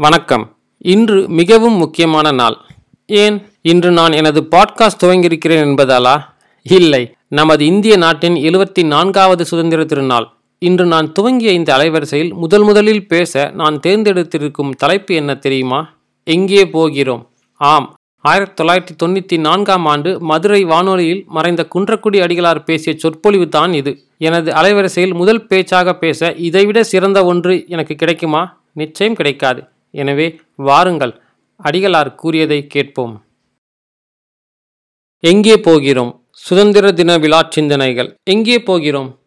வணக்கம். இன்று மிகவும் முக்கியமான நாள். ஏன்? இன்று நான் எனது பாட்காஸ்ட் துவங்கியிருக்கிறேன் என்பதாலா? இல்லை. நமது இந்திய நாட்டின் எழுபத்தி நான்காவது சுதந்திர திருநாள். இன்று நான் துவங்கிய இந்த அலைவரிசையில் முதல் முதலில் பேச நான் தேர்ந்தெடுத்திருக்கும் தலைப்பு என்ன தெரியுமா? எங்கே போகிறோம்? ஆம். ஆயிரத்தி தொள்ளாயிரத்தி தொண்ணூற்றி நான்காம் ஆண்டு மதுரை வானொலியில் மறைந்த குன்றக்குடி அடிகளார் பேசிய சொற்பொழிவு தான் இது. எனது அலைவரிசையில் முதல் பேச்சாக பேச இதைவிட சிறந்த ஒன்று எனக்கு கிடைக்குமா? நிச்சயம் கிடைக்காது. எனவே வாருங்கள் அடிகளார் கூறியதை கேட்போம். எங்கே போகிறோம்? சுதந்திர தின விழா சிந்தனைகள். எங்கே போகிறோம்?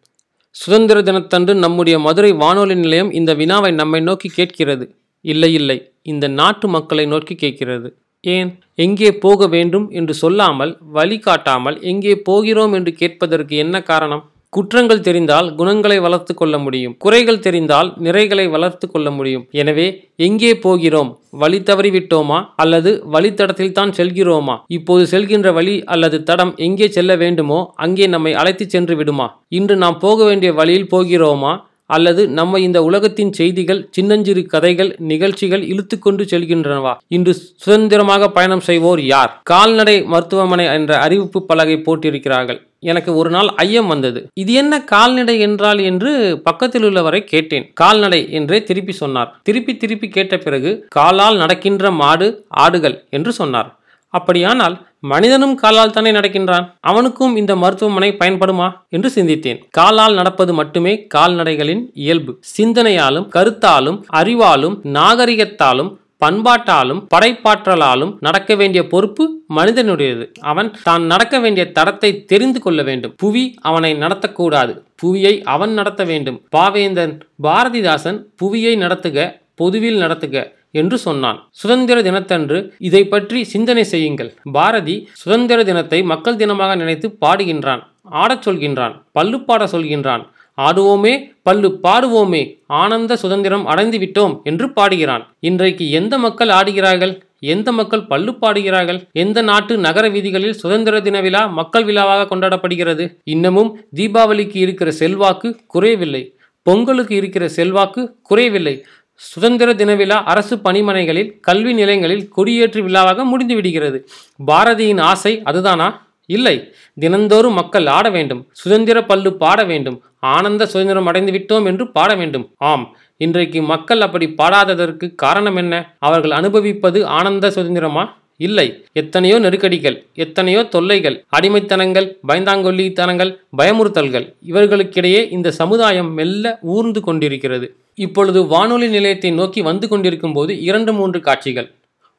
சுதந்திர தினத்தன்று நம்முடைய மதுரை வானொலி நிலையம் இந்த வினாவை நம்மை நோக்கி கேட்கிறது. இல்லை இல்லை இந்த நாட்டு மக்களை நோக்கி கேட்கிறது. ஏன்? எங்கே போக வேண்டும் என்று சொல்லாமல் வழிகாட்டாமல் எங்கே போகிறோம் என்று கேட்பதற்கு என்ன காரணம்? குற்றங்கள் தெரிந்தால் குணங்களை வளர்த்து கொள்ள முடியும். குறைகள் தெரிந்தால் நிறைகளை வளர்த்து கொள்ள முடியும். எனவே எங்கே போகிறோம்? வழி தவறிவிட்டோமா? அல்லது வழித்தடத்தில் தான் செல்கிறோமா? இப்போது செல்கின்ற வழி அல்லது தடம் எங்கே செல்ல வேண்டுமோ அங்கே நம்மை அழைத்துச் சென்று விடுமா? இன்று நாம் போக வேண்டிய வழியில் போகிறோமா? அல்லது நம்ம இந்த உலகத்தின் செய்திகள் சின்னஞ்சிறு கதைகள் நிகழ்ச்சிகள் இழுத்துக்கொண்டு செல்கின்றனவா? இன்று சுதந்திரமாக பயணம் செய்வோர் யார்? கால்நடை மருத்துவமனை என்ற அறிவிப்பு பலகை போட்டிருக்கிறார்கள். எனக்கு ஒரு நாள் ஐயம் வந்தது. இது என்ன கால்நடை என்றால் என்று பக்கத்தில் உள்ளவரை கேட்டேன். கால்நடை என்றே திருப்பி சொன்னார். திருப்பி திருப்பி கேட்ட பிறகு காலால் நடக்கின்ற மாடு ஆடுகள் என்று சொன்னார். அப்படியானால் மனிதனும் காலால் தானே நடக்கின்றான்? அவனுக்கும் இந்த மருத்துவமனை பயன்படுமா? என்று சிந்தித்தேன். காலால் நடப்பது மட்டுமே கால்நடைகளின் இயல்பு. சிந்தனையாலும் கருத்தாலும் அறிவாலும் நாகரிகத்தாலும் பண்பாட்டாலும் படைப்பாற்றலாலும் நடக்க வேண்டிய பொறுப்பு மனிதனுடையது. அவன் தான் நடக்க வேண்டிய தடத்தை தெரிந்து கொள்ள வேண்டும். புவி அவனை நடத்தக்கூடாது. புவியை அவன் நடத்த வேண்டும். பாவேந்தன் பாரதிதாசன் புவியை நடத்துக பொதுவில் நடத்துக என்று சொன்னான். சுதந்திர தினத்தன்று இதை பற்றி சிந்தனை செய்யுங்கள். பாரதி சுதந்திர தினத்தை மக்கள் தினமாக நினைத்து பாடுகின்றான் ஆடச் சொல்கின்றான் பல்லு சொல்கின்றான். ஆடுவோமே பல்லு பாடுவோமே ஆனந்த சுதந்திரம் அடைந்து விட்டோம் என்று பாடுகிறான். இன்றைக்கு எந்த மக்கள் ஆடுகிறார்கள்? எந்த மக்கள் பல்லு பாடுகிறார்கள்? எந்த நாட்டு நகர வீதிகளில் சுதந்திர தின விழா மக்கள் விழாவாக கொண்டாடப்படுகிறது? இன்னமும் தீபாவளிக்கு இருக்கிற செல்வாக்கு குறையவில்லை. பொங்கலுக்கு இருக்கிற செல்வாக்கு குறையவில்லை. சுதந்திர தின விழா அரசு பணிமனைகளில் கல்வி நிலையங்களில் கொடியேற்று விழாவாக முடிந்து விடுகிறது பாரதியின் ஆசை அதுதானா? இல்லை தினந்தோறும் மக்கள் ஆட வேண்டும் சுதந்திர பல்லு பாட வேண்டும் ஆனந்த சுதந்திரம் அடைந்து விட்டோம் என்று பாட வேண்டும். ஆம் இன்றைக்கு மக்கள் அப்படி பாடாததற்கு காரணம் என்ன? அவர்கள் அனுபவிப்பது ஆனந்த சுதந்திரமா? இல்லை எத்தனையோ நெருக்கடிகள் எத்தனையோ தொல்லைகள் அடிமைத்தனங்கள் பயந்தாங்கொல்லித்தனங்கள் பயமுறுத்தல்கள் இவர்களுக்கிடையே இந்த சமுதாயம் மெல்ல ஊர்ந்து கொண்டிருக்கிறது. இப்பொழுது வானொலி நிலையத்தை நோக்கி வந்து கொண்டிருக்கும் போது இரண்டு மூன்று காட்சிகள்.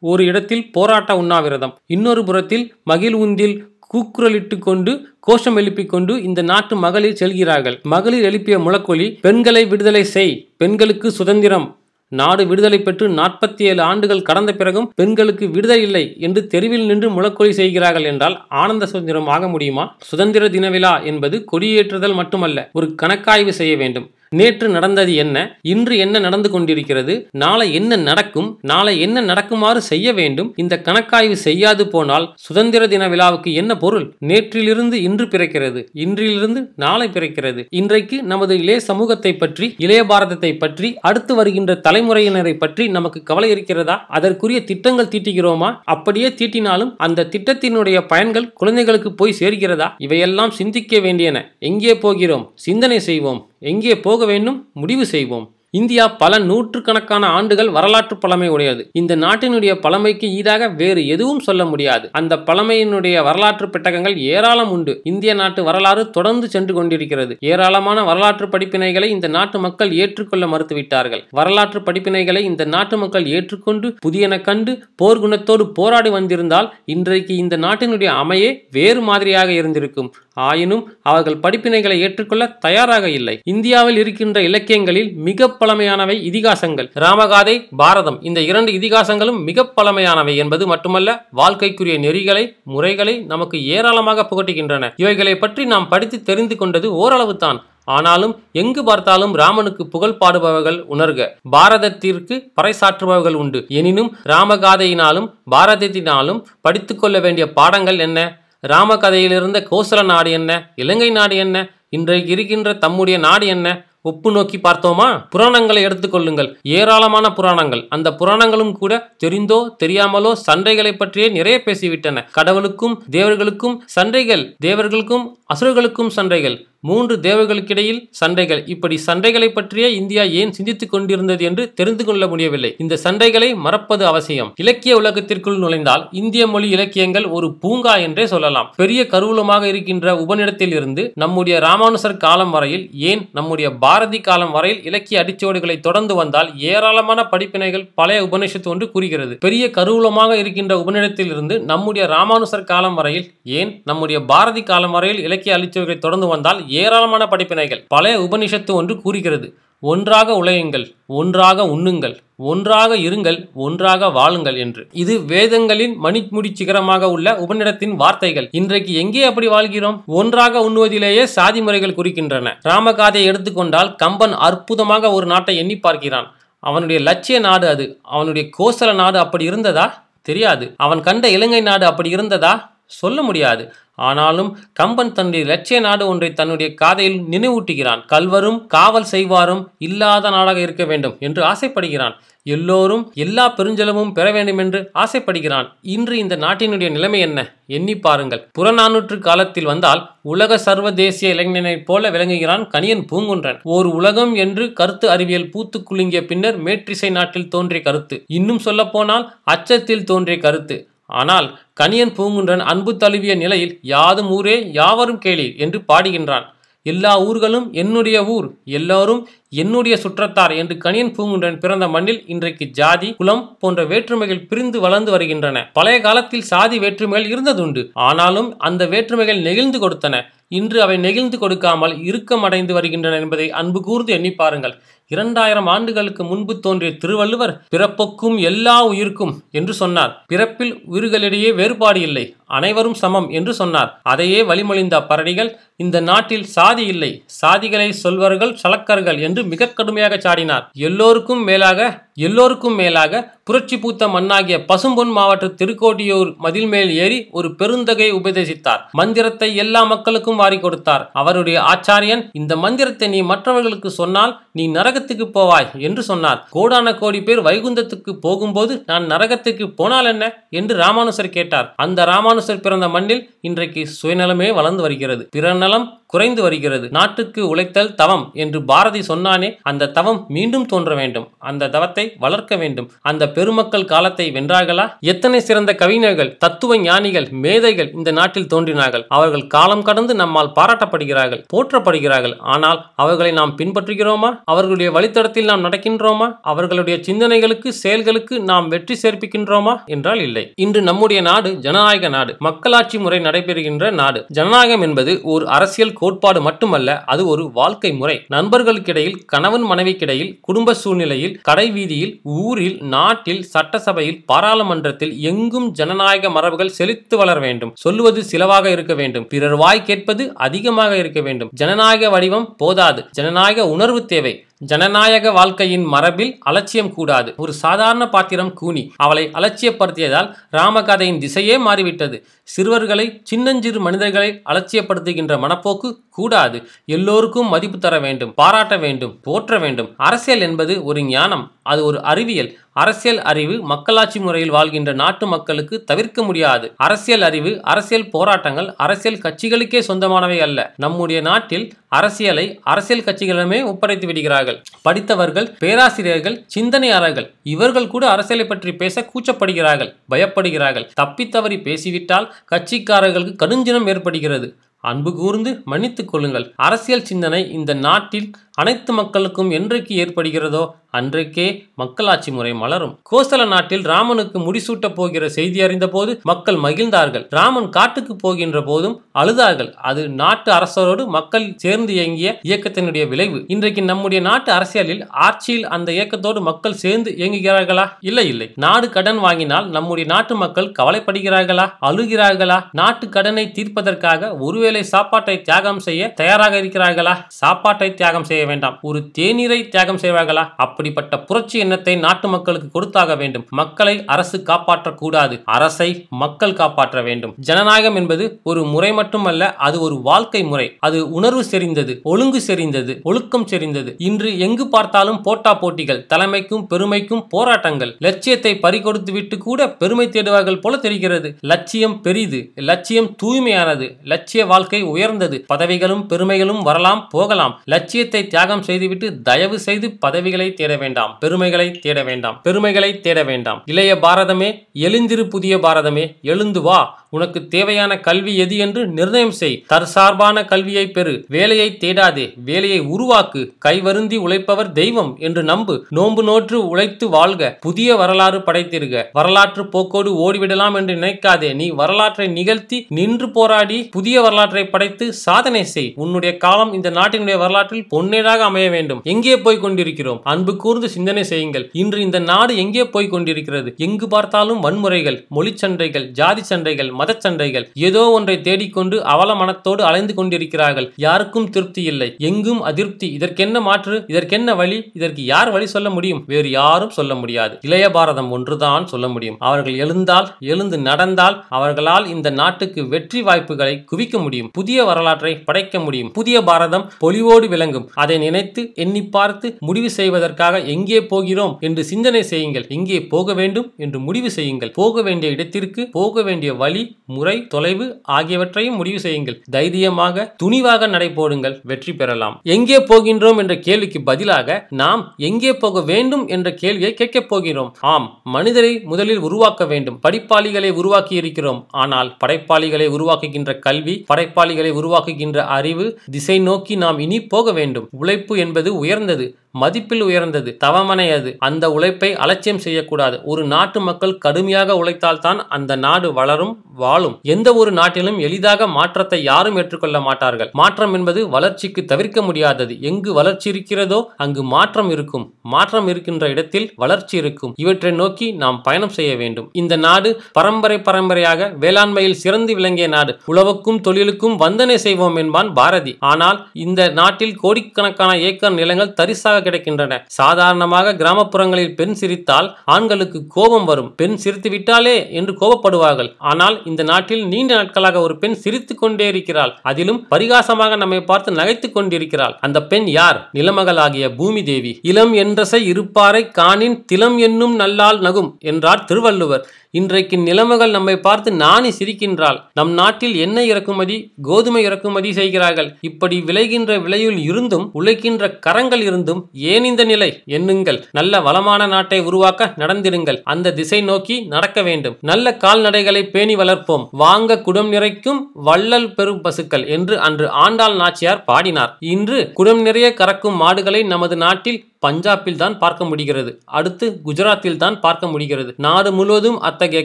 ஒரு இடத்தில் போராட்ட உண்ணாவிரதம் இன்னொரு புறத்தில் மகிழ் உந்தில் கூக்குரலிட்டு கொண்டு கோஷம் எழுப்பிக் கொண்டு இந்த நாட்டு மகளிர் செல்கிறார்கள். மகளிர் எழுப்பிய முழக்கொலி பெண்களை விடுதலை செய் பெண்களுக்கு சுதந்திரம். நாடு விடுதலை பெற்று நாற்பத்தி ஏழு ஆண்டுகள் கடந்த பிறகும் பெண்களுக்கு விடுதலை இல்லை என்று தெருவில் நின்று முழக்கொலி செய்கிறார்கள் என்றால் ஆனந்த சுதந்திரம் ஆக முடியுமா? சுதந்திர தின விழா என்பது கொடியேற்றுதல் மட்டுமல்ல ஒரு கணக்காய்வு செய்ய வேண்டும். நேற்று நடந்தது என்ன? இன்று என்ன நடந்து கொண்டிருக்கிறது? நாளை என்ன நடக்கும்? நாளை என்ன நடக்குமாறு செய்ய வேண்டும்? இந்த கணக்காய்வு செய்யாது போனால் சுதந்திர தின விழாவுக்கு என்ன பொருள்? நேற்றிலிருந்து இன்று பிறக்கிறது. இன்றிலிருந்து நாளை பிறக்கிறது. இன்றைக்கு நமது இளைய சமூகத்தை பற்றி இளைய பாரதத்தை பற்றி அடுத்து வருகின்ற தலைமுறையினரை பற்றி நமக்கு கவலை இருக்கிறதா? அதற்குரிய திட்டங்கள் தீட்டுகிறோமா? அப்படியே தீட்டினாலும் அந்த திட்டத்தினுடைய பயன்கள் குழந்தைகளுக்கு போய் சேர்கிறதா? இவையெல்லாம் சிந்திக்க வேண்டியன. எங்கே போகிறோம்? சிந்தனை செய்வோம். எங்கே போக வேண்டும்? முடிவு செய்வோம். இந்தியா பல நூற்றுக்கணக்கான ஆண்டுகள் வரலாற்று பழமை உடையது. இந்த நாட்டினுடைய பழமைக்கு ஈடாக வேறு எதுவும் சொல்ல முடியாது. அந்த பழமையினுடைய வரலாற்று பெட்டகங்கள் ஏராளம் உண்டு. இந்திய நாட்டு வரலாறு தொடர்ந்து சென்று கொண்டிருக்கிறது. ஏராளமான வரலாற்று படிப்பினைகளை இந்த நாட்டு மக்கள் ஏற்றுக்கொள்ள மறுத்துவிட்டார்கள். வரலாற்று படிப்பினைகளை இந்த நாட்டு மக்கள் ஏற்றுக்கொண்டு புதியன கண்டு போர்க்குணத்தோடு போராடி வந்திருந்தால் இன்றைக்கு இந்த நாட்டினுடைய அமையே வேறு மாதிரியாக இருந்திருக்கும். ஆயினும் அவர்கள் படிப்பினைகளை ஏற்றுக்கொள்ள தயாராக இல்லை. இந்தியாவில் இருக்கின்ற இலக்கியங்களில் மிக பழமையானவை இதிகாசங்கள். ராமகாதை பாரதம் இந்த இரண்டு இதிகாசங்களும் மிக பழமையானவை என்பது மட்டுமல்ல வாழ்க்கைக்குரிய நெறிகளை முறைகளை நமக்கு ஏராளமாக புகட்டுகின்றன. இவைகளை பற்றி நாம் படித்து தெரிந்து கொண்டது ஓரளவு தான் ஆனாலும் எங்கு பார்த்தாலும் ராமனுக்கு புகழ் பாடுபவர்கள் உணர்க. பாரதத்திற்கு பறைசாற்றுபவர்கள் உண்டு. எனினும் ராமகாதையினாலும் பாரதத்தினாலும் படித்துக்கொள்ள வேண்டிய பாடங்கள் என்ன? ராமகதையிலிருந்த கோசல நாடு என்ன? இலங்கை நாடு என்ன? இன்றைக்கு இருக்கின்ற தம்முடைய நாடு என்ன? ஒப்பு நோக்கி பார்த்தோமா? புராணங்களை எடுத்துக்கொள்ளுங்கள் ஏராளமான புராணங்கள். அந்த புராணங்களும் கூட தெரிந்தோ தெரியாமலோ சண்டைகளை பற்றியே நிறைய பேசிவிட்டன. கடவுளுக்கும் தேவர்களுக்கும் சண்டைகள் தேவர்களுக்கும் அசுரர்களுக்கும் சண்டைகள். மூன்று தேவர்களுக்கிடையில் சண்டைகள். இப்படி சண்டைகளை பற்றியே இந்தியா ஏன் சிந்தித்துக் கொண்டிருந்தது என்று தெரிந்து கொள்ள முடியவில்லை. இந்த சண்டைகளை மறப்பது அவசியம். இலக்கிய உலகத்திற்குள் நுழைந்தால் இந்திய மொழி இலக்கியங்கள் ஒரு பூங்கா என்றே சொல்லலாம். பெரிய கருவூலமாக இருக்கின்ற உபநிடத்தில் இருந்து நம்முடைய ராமானுசர் காலம் வரையில் ஏன் நம்முடைய பாரதி காலம் வரையில் இலக்கிய அடிச்சோடுகளை தொடர்ந்து வந்தால் ஏராளமான படிப்பினைகள் பழைய உபநிஷத்து ஒன்று கூறுகிறது. பெரிய கருவூலமாக இருக்கின்ற உபநிடத்தில் இருந்து நம்முடைய ராமானுசர் காலம் வரையில் ஏன் நம்முடைய பாரதி காலம் வரையில் இலக்கிய அடிச்சோடுகளை தொடர்ந்து வந்தால் ஏராளமான படிப்பினைகள். பழைய உபனிஷத்து ஒன்று கூறுகிறது. ஒன்றாக உழையுங்கள் ஒன்றாக உண்ணுங்கள் ஒன்றாக இருங்கள் ஒன்றாக வாழுங்கள் என்று. இது வேதங்களின் மணிமுடி சிகரமாக உள்ள உபநிடத்தின் வார்த்தைகள். இன்றைக்கு எங்கே அப்படி வாழ்கிறோம்? ஒன்றாக உண்ணுவதிலேயே சாதி முறைகள் குறிக்கின்றன. ராமகாதையை எடுத்துக்கொண்டால் கம்பன் அற்புதமாக ஒரு நாட்டை எண்ணி பார்க்கிறான். அவனுடைய லட்சிய நாடு அது. அவனுடைய கோசல நாடு அப்படி இருந்ததா? தெரியாது. அவன் கண்ட இலங்கை நாடு அப்படி இருந்ததா? சொல்ல முடியாது. ஆனாலும் கம்பன் தன்னுடைய லட்சிய நாடு ஒன்றை தன்னுடைய காதையில் நினைவூட்டுகிறான். கல்வரும் காவல் செய்வாரும் இல்லாத நாடாக இருக்க வேண்டும் என்று ஆசைப்படுகிறான். எல்லோரும் எல்லா பெருஞ்சலமும் பெற வேண்டும் என்று ஆசைப்படுகிறான். இன்று இந்த நாட்டினுடைய நிலைமை என்ன? எண்ணி பாருங்கள். புறநானூற்று காலத்தில் வந்தால் உலக சர்வதேசிய இளைஞனைப் போல விளங்குகிறான் கணியன் பூங்குன்றன். ஓர் உலகம் என்று கருத்து அறிவியல் பூத்து குலுங்கிய பின்னர் மேற்றிசை நாட்டில் தோன்றிய கருத்து. இன்னும் சொல்லப்போனால் அச்சத்தில் தோன்றிய கருத்து. ஆனால் கணியன் பூங்குன்றன் அன்பு தழுவிய நிலையில் யாதும் ஊரே யாவரும் கேளீர் என்று பாடுகின்றான். எல்லா ஊர்களும் என்னுடைய ஊர் எல்லோரும் என்னுடைய சுற்றத்தார் என்று கணியன் பூங்குன்றன் பிறந்த மண்ணில் இன்றைக்கு ஜாதி குலம் போன்ற வேற்றுமைகள் பிரிந்து வளர்ந்து வருகின்றன. பழைய காலத்தில் சாதி வேற்றுமைகள் இருந்ததுண்டு. ஆனாலும் அந்த வேற்றுமைகள் நெகிழ்ந்து கொடுத்தன. இன்று அவை நெகிழ்ந்து கொடுக்காமல் இறுக்கமடைந்து வருகின்றன என்பதை அன்பு கூர்ந்து எண்ணி பாருங்கள். இரண்டாயிரம் ஆண்டுகளுக்கு முன்பு தோன்றிய திருவள்ளுவர் பிறப்புக்கும் எல்லா உயிர்க்கும் என்று சொன்னார். பிறப்பில் உயிர்களிடையே வேறுபாடு இல்லை. அனைவரும் சமம் என்று சொன்னார். அதையே வழிமொழிந்த அப்பரடிகள் இந்த நாட்டில் சாதி இல்லை சாதிகளை சொல்வர்கள் சலக்கர்கள் என்று மிக கடுமையாக சாடினார். எல்லோருக்கும் மேலாக எல்லோருக்கும் மேலாக புரட்சி பூத்த மண்ணாகிய பசும்பொன் மாவட்ட திருக்கோட்டியூர் மதில் மேல் ஏறி ஒரு பெருந்தகை உபதேசித்தார். மந்திரத்தை எல்லா மக்களுக்கும் வாரி கொடுத்தார். அவருடைய ஆச்சாரியன் இந்த மந்திரத்தை நீ மற்றவர்களுக்கு சொன்னால் நீ நரகத்துக்கு போவாய் என்று சொன்னார். கோடான கோடி பேர் வைகுந்தத்துக்கு போகும்போது நான் நரகத்துக்கு போனால் என்ன? என்று ராமானுசர் கேட்டார். அந்த ராமானுசர் பிறந்த மண்ணில் இன்றைக்கு சுயநலமே வளர்ந்து வருகிறது. பிறநலம் குறைந்து வருகிறது. நாட்டுக்கு உழைத்தல் தவம் என்று பாரதி சொன்னானே அந்த தவம் மீண்டும் தோன்ற வேண்டும். அந்த தவத்தை வளர்க்க வேண்டும். அந்த பெருமக்கள் காலத்தை வென்றார்களா? எத்தனை சிறந்த கவிஞர்கள் தத்துவ ஞானிகள் மேதைகள் இந்த நாட்டில் தோன்றினார்கள்? அவர்கள் காலம் கடந்து நம்மால் பாராட்டப்படுகிறார்கள் போற்றப்படுகிறார்கள். ஆனால் அவர்களை நாம் பின்பற்றுகிறோமா? அவர்களுடைய வழித்தடத்தில் நாம் நடக்கின்றோமா? அவர்களுடைய சிந்தனைகளுக்கு செயல்களுக்கு நாம் வெற்றி சேர்ப்பிக்கின்றோமா? என்றால் இல்லை. இன்று நம்முடைய நாடு ஜனநாயக நாடு. மக்களாட்சி முறை நடைபெறுகின்ற நாடு. ஜனநாயகம் என்பது ஒரு அரசியல் கோட்பாடு மட்டுமல்ல அது ஒரு வாழ்க்கை முறை. நண்பர்களுக்கிடையில் கணவன் மனைவிக்கிடையில் குடும்ப சூழ்நிலையில் கடை வீதியில் ஊரில் நாட்டில் சட்டசபையில் பாராளுமன்றத்தில் எங்கும் ஜனநாயக மரபுகள் செழித்து வளர வேண்டும். சொல்லுவது சிலவாக இருக்க வேண்டும். பிறர் வாய் கேட்பது அதிகமாக இருக்க வேண்டும். ஜனநாயக வடிவம் போதாது. ஜனநாயக உணர்வு தேவை. ஜனநாயக வாழ்க்கையின் மரபில் அலட்சியம் கூடாது. ஒரு சாதாரண பாத்திரம் கூனி. அவளை அலட்சியப்படுத்தியதால் ராமகதையின் திசையே மாறிவிட்டது. சிறுவர்களை சின்னஞ்சிறு மனிதர்களை அலட்சியப்படுத்துகின்ற மனப்போக்கு கூடாது. எல்லோருக்கும் மதிப்பு தர வேண்டும் பாராட்ட வேண்டும் போற்ற வேண்டும். அரசியல் என்பது ஒரு ஞானம் அது ஒரு அறிவியல். அரசியல் அறிவு மக்களாட்சி முறையில் வாழ்கின்ற நாட்டு மக்களுக்கு தவிர்க்க முடியாது. அரசியல் அறிவு அரசியல் போராட்டங்கள் அரசியல் கட்சிகளுக்கே சொந்தமானவை அல்ல. நம்முடைய நாட்டில் அரசியலை அரசியல் கட்சிகளிடமே ஒப்படைத்து விடுகிறார்கள். படித்தவர்கள் பேராசிரியர்கள் சிந்தனையாளர்கள் இவர்கள் கூட அரசியலை பற்றி பேச கூச்சப்படுகிறார்கள் பயப்படுகிறார்கள். தப்பித்தவறி பேசிவிட்டால் கட்சிக்காரர்களுக்கு கடுஞ்சினம் ஏற்படுகிறது. அன்பு கூர்ந்து மன்னித்துக் கொள்ளுங்கள். அரசியல் சிந்தனை இந்த நாட்டில் அனைத்து மக்களுக்கும் என்றைக்கு ஏற்படுகிறதோ அன்றைக்கே மக்களாட்சி முறை மலரும். கோசல நாட்டில் ராமனுக்கு முடிசூட்டப் போகிற செய்தி அறிந்தபோது மக்கள் மகிழ்ந்தார்கள். ராமன் காட்டுக்கு போகின்ற போதும் அழுதார்கள். அது நாட்டு அரசரோடு மக்கள் சேர்ந்து இயங்கிய இயக்கத்தினுடைய விளைவு. இன்றைக்கு நம்முடைய நாட்டு அரசியலில் ஆட்சியில் அந்த இயக்கத்தோடு மக்கள் சேர்ந்து இயங்குகிறார்களா? இல்லை இல்லை. நாடு கடன் வாங்கினால் நம்முடைய நாட்டு மக்கள் கவலைப்படுகிறார்களா? அழுகிறார்களா? நாட்டு கடனை தீர்ப்பதற்காக ஒருவேளை சாப்பாட்டை தியாகம் செய்ய தயாராக இருக்கிறார்களா? சாப்பாட்டை தியாகம் செய்ய செய்ய வேண்டாம். ஒரு தேநீரை தியாகம் செய்வார்களா? அப்படிப்பட்ட புரட்சி எண்ணத்தை நாட்டு மக்களுக்கு கொடுத்தாக வேண்டும். மக்களை அரசு காப்பாற்றக்கூடாது. அரசை மக்கள் காப்பாற்ற வேண்டும். ஜனநாயகம் என்பது ஒரு முறை மட்டுமல்ல அது ஒரு வாழ்க்கை முறை. அது உணர்வு செறிந்தது ஒழுங்கு செறிந்தது ஒழுக்கம் செறிந்தது. இன்று எங்கு பார்த்தாலும் போட்டா போட்டிகள் தலைமைக்கும் பெருமைக்கும் போராட்டங்கள். லட்சியத்தை பறிகொடுத்து விட்டு கூட பெருமை தேடுவார்கள் போல தெரிகிறது. லட்சியம் பெரிது லட்சியம் தூய்மையானது. லட்சிய வாழ்க்கை உயர்ந்தது. பதவிகளும் பெருமைகளும் வரலாம் போகலாம். லட்சியத்தை தியாகம் செய்துவிட்டு தயவு செய்து பதவிகளை தேட வேண்டாம் பெருமைகளை தேட வேண்டாம் பெருமைகளை தேட வேண்டாம். இளைய பாரதமே எழுந்திரு புதிய பாரதமே எழுந்து வா. உனக்கு தேவையான கல்வி எது என்று நிர்ணயம் செய். தற்சார்பான கல்வியை பெறு. வேலையை தேடாதே. வேலையை உருவாக்கு. கைவருந்தி உழைப்பவர் தெய்வம் என்று நம்பு. நோன்பு நோற்று உழைத்து வாழ்க. புதிய வரலாறு படைத்திருக. வரலாற்று போக்கோடு ஓடிவிடலாம் என்று நினைக்காதே. நீ வரலாற்றை நிகழ்த்தி நின்று போராடி புதிய வரலாற்றை படைத்து சாதனை செய். உன்னுடைய காலம் இந்த நாட்டினுடைய வரலாற்றில் பொன்னேடாக அமைய வேண்டும். எங்கே போய் கொண்டிருக்கிறோம்? அன்பு கூர்ந்து சிந்தனை செய்யுங்கள். இன்று இந்த நாடு எங்கே போய் கொண்டிருக்கிறது? எங்கு பார்த்தாலும் வன்முறைகள் மொழி சண்டைகள் ஜாதி சண்டைகள் மத சண்டைகள் ஏதோ ஒன்றை தேடிக்கொண்டு அவல மனத்தோடு அலைந்து கொண்டிருக்கிறார்கள். யாருக்கும் திருப்தி இல்லை. எங்கும் அதிருப்தி. இதற்கென்ன மாற்று? இதற்கென்ன வழி? இதற்கு யார் வழி சொல்ல முடியும்? வேறு யாரும் சொல்ல முடியாது. இளைய பாரதம் ஒன்றுதான் சொல்ல முடியும். அவர்கள் எழுந்தால் எழுந்து நடந்தால் அவர்களால் இந்த நாட்டுக்கு வெற்றி வாய்ப்புகளை குவிக்க முடியும். புதிய வரலாற்றை படைக்க முடியும். புதிய பாரதம் பொலிவோடு விளங்கும். அதை நினைத்து எண்ணி பார்த்து முடிவு செய்வதற்காக எங்கே போகிறோம் என்று சிந்தனை செய்யுங்கள். எங்கே போக வேண்டும் என்று முடிவு செய்யுங்கள். போக வேண்டிய இடத்திற்கு போக வேண்டிய வழி முறை தொலைவு ஆகியவற்றையும் முடிவு செய்யுங்கள். தைரியமாக துணிவாக நடைபோடுங்கள் வெற்றி பெறலாம். எங்கே போகின்றோம் என்ற கேள்விக்கு பதிலாக நாம் எங்கே போக வேண்டும் என்ற கேள்வியை கேட்கப் போகிறோம். ஆம் மனிதரை முதலில் உருவாக்க வேண்டும். படிப்பாளிகளை உருவாக்கி இருக்கிறோம். ஆனால் படைப்பாளிகளை உருவாக்குகின்ற கல்வி படைப்பாளிகளை உருவாக்குகின்ற அறிவு திசை நோக்கி நாம் இனி போக வேண்டும். உழைப்பு என்பது உயர்ந்தது. மதிப்பில் உயர்ந்தது. தவமனை அது. அந்த உழைப்பை அலட்சியம் செய்யக்கூடாது. ஒரு நாட்டு மக்கள் கடுமையாக உழைத்தால்தான் அந்த நாடு வளரும் வாழும். எந்த ஒரு நாட்டிலும் எளிதாக மாற்றத்தை யாரும் ஏற்றுக்கொள்ள மாட்டார்கள். மாற்றம் என்பது வளர்ச்சிக்கு தவிர்க்க முடியாதது. எங்கு வளர்ச்சி இருக்கிறதோ அங்கு மாற்றம் இருக்கும். மாற்றம் இருக்கின்ற இடத்தில் வளர்ச்சி இருக்கும். இவற்றை நோக்கி நாம் பயணம் செய்ய வேண்டும். இந்த நாடு பரம்பரை பரம்பரையாக வேளாண்மையில் சிறந்து விளங்கிய நாடு. உழவுக்கும் தொழிலுக்கும் வந்தனை செய்வோம் என்பான் பாரதி. ஆனால் இந்த நாட்டில் கோடிக்கணக்கான ஏக்கர் நிலங்கள் தரிசாக கிடைக்கின்றன. சாதாரணமாக கிராமப்புறங்களில் பெண் சிரித்தால் ஆண்களுக்கு கோபம் வரும். பெண் சிரித்து விட்டாலே என்று கோபப்படுவார்கள். ஆனால் இந்த நாட்டில் நீண்ட நாட்களாக ஒரு பெண் சிரித்துக் கொண்டே இருக்கிறாள். அதிலும் பரிகாசமாக நம்மை பார்த்து நகைத்துக் கொண்டிருக்கிறாள். அந்த பெண் யார்? நிலமகளாகிய பூமி தேவி இளம் என்றசை இருப்பாரை காணின் திலம் என்னும் நல்லால் நகும் என்றார் திருவள்ளுவர். இன்றைக்கு நிலைமைகள் நம்மை பார்த்து நாணி சிரிக்கின்றாள். நம் நாட்டில் எண்ணெய் இறக்குமதி கோதுமை இறக்குமதி செய்கிறார்கள். இப்படி விளைகின்ற விலையில் இருந்தும் உழைக்கின்ற கரங்கள் இருந்தும் ஏன் இந்த நிலை? எண்ணுங்கள். நல்ல வளமான நாட்டை உருவாக்க நடந்திருங்கள் அந்த திசை நோக்கி நடக்க வேண்டும். நல்ல கால்நடைகளை பேணி வளர்ப்போம். வாங்க குடம் நிறைக்கும் வள்ளல் பெரும் பசுக்கள் என்று அன்று ஆண்டாள் நாச்சியார் பாடினார். இன்று குடம் நிறைய கறக்கும் மாடுகளை நமது நாட்டில் பஞ்சாபில் தான் பார்க்க முடிகிறது. அடுத்து குஜராத்தில் தான் பார்க்க முடிகிறது. நாடு முழுவதும் அத்தகைய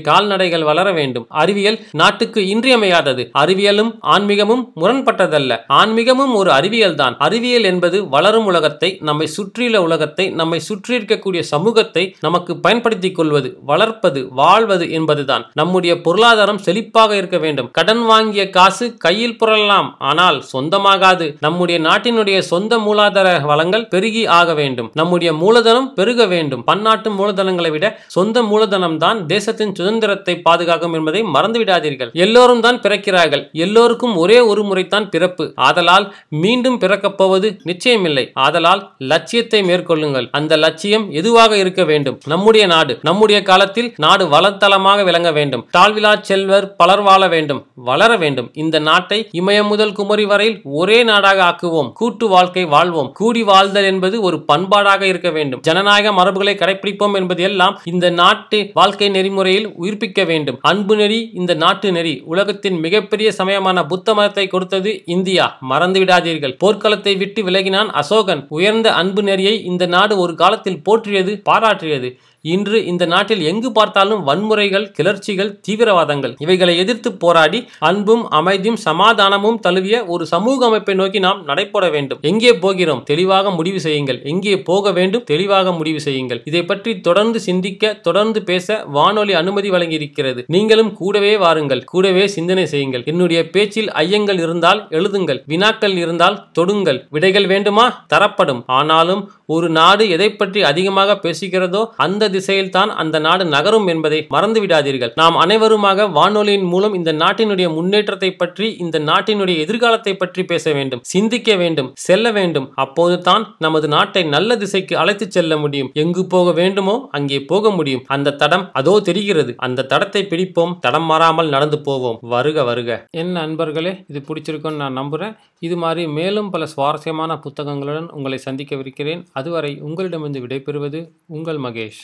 கால்நடைகள் வளர வேண்டும். அறிவியல் நாட்டுக்கு இன்றியமையாதது. அறிவியலும் ஆன்மீகமும் முரண்பட்டதல்ல. ஆன்மீகமும் ஒரு அறிவியல் தான் அறிவியல் என்பது வளரும் உலகத்தை நம்மை சுற்றியுள்ள உலகத்தை நம்மை சுற்றி இருக்கக்கூடிய சமூகத்தை நமக்கு பயன்படுத்திக் கொள்வது வளர்ப்பது வாழ்வது என்பதுதான். நம்முடைய பொருளாதாரம் செழிப்பாக இருக்க வேண்டும். கடன் வாங்கிய காசு கையில் புரளலாம். ஆனால் சொந்தமாகாது. நம்முடைய நாட்டினுடைய சொந்த மூலாதார வளங்கள் பெருகி ஆக வேண்டும். நம்முடைய மூலதனம் பெருக வேண்டும். பன்னாட்டு மூலதனங்களை விட சொந்த மூலதனம் தான் தேசத்தின் சுதந்திரத்தை பாதுகாக்கும் என்பதை மறந்துவிடாதீர்கள் எல்லோரும் தான் பிறக்கிறார்கள். எல்லோருக்கும் ஒரே ஒரு முறைத்தான் பிறப்பு. ஆதலால் மீண்டும் பிறக்கப் போவது நிச்சயமில்லை. ஆதலால் லட்சியத்தை மேற்கொள்ளுங்கள். அந்த லட்சியம் எதுவாக இருக்க வேண்டும்? நம்முடைய நாடு. நம்முடைய காலத்தில் நாடு வளத்தளமாக விளங்க வேண்டும். தாழ்விழா செல்வர் பலர் வாழ வேண்டும். வளர வேண்டும். இந்த நாட்டை இமயம் முதல் குமரி வரையில் ஒரே நாடாக ஆக்குவோம். கூட்டு வாழ்க்கை வாழ்வோம். கூடி வாழ்தல் என்பது ஒரு பண்பாடு பண்பாடாக இருக்க வேண்டும். ஜனநாயக மரபுகளை கடைபிடிப்போம் என்பது எல்லாம் இந்த நாட்டு வாழ்க்கை நெறிமுறையில் உயிர்ப்பிக்க வேண்டும். அன்பு நெறி இந்த நாட்டு நெறி. உலகத்தின் மிகப்பெரிய சமயமான புத்த மதத்தை கொடுத்தது இந்தியா. மறந்து விடாதீர்கள். போர்க்களத்தை விட்டு விலகினான் அசோகன். உயர்ந்த அன்பு நெறியை இந்த நாடு ஒரு காலத்தில் போற்றியது பாராட்டியது இன்று இந்த நாட்டில் எங்கு பார்த்தாலும் வன்முறைகள் கிளர்ச்சிகள் தீவிரவாதங்கள். இவைகளை எதிர்த்து போராடி அன்பும் அமைதியும் சமாதானமும் தழுவிய ஒரு சமூக அமைப்பை நோக்கி நாம் நடைபோட வேண்டும். எங்கே போகிறோம்? தெளிவாக முடிவு செய்யுங்கள். எங்கே போக வேண்டும்? தெளிவாக முடிவு செய்யுங்கள். இதை பற்றி தொடர்ந்து சிந்திக்க தொடர்ந்து பேச வானொலி அனுமதி வழங்கியிருக்கிறது. நீங்களும் கூடவே வாருங்கள். கூடவே சிந்தனை செய்யுங்கள். என்னுடைய பேச்சில் ஐயங்கள் இருந்தால் எழுதுங்கள். வினாக்கள் இருந்தால் தொடுங்கள். விடைகள் வேண்டுமா? தரப்படும். ஆனாலும் ஒரு நாடு எதை பற்றி அதிகமாக பேசுகிறதோ அந்த திசையில்தான் அந்த நாடு நகரும் என்பதை மறந்து விடாதீர்கள் நாம் அனைவருமாக வானொலியின் மூலம் இந்த நாட்டினுடைய முன்னேற்றத்தை பற்றி இந்த நாட்டினுடைய எதிர்காலத்தை பற்றி பேச வேண்டும் சிந்திக்க வேண்டும் செல்ல வேண்டும். அப்போது தான் நமது நாட்டை நல்ல திசைக்கு அழைத்து செல்ல முடியும். எங்கு போக வேண்டுமோ அங்கே போக முடியும். அந்த தடம் அதோ தெரிகிறது. அந்த தடத்தை பிடிப்போம். தடம் மாறாமல் நடந்து போவோம். வருக வருக. என் நண்பர்களே இது பிடிச்சிருக்குன்னு நான் நம்புறேன். இது மாதிரி மேலும் பல சுவாரஸ்யமான புத்தகங்களுடன் உங்களை சந்திக்கவிருக்கிறேன். அதுவரை உங்களிடமிருந்து விடைபெறுவது உங்கள் மகேஷ்.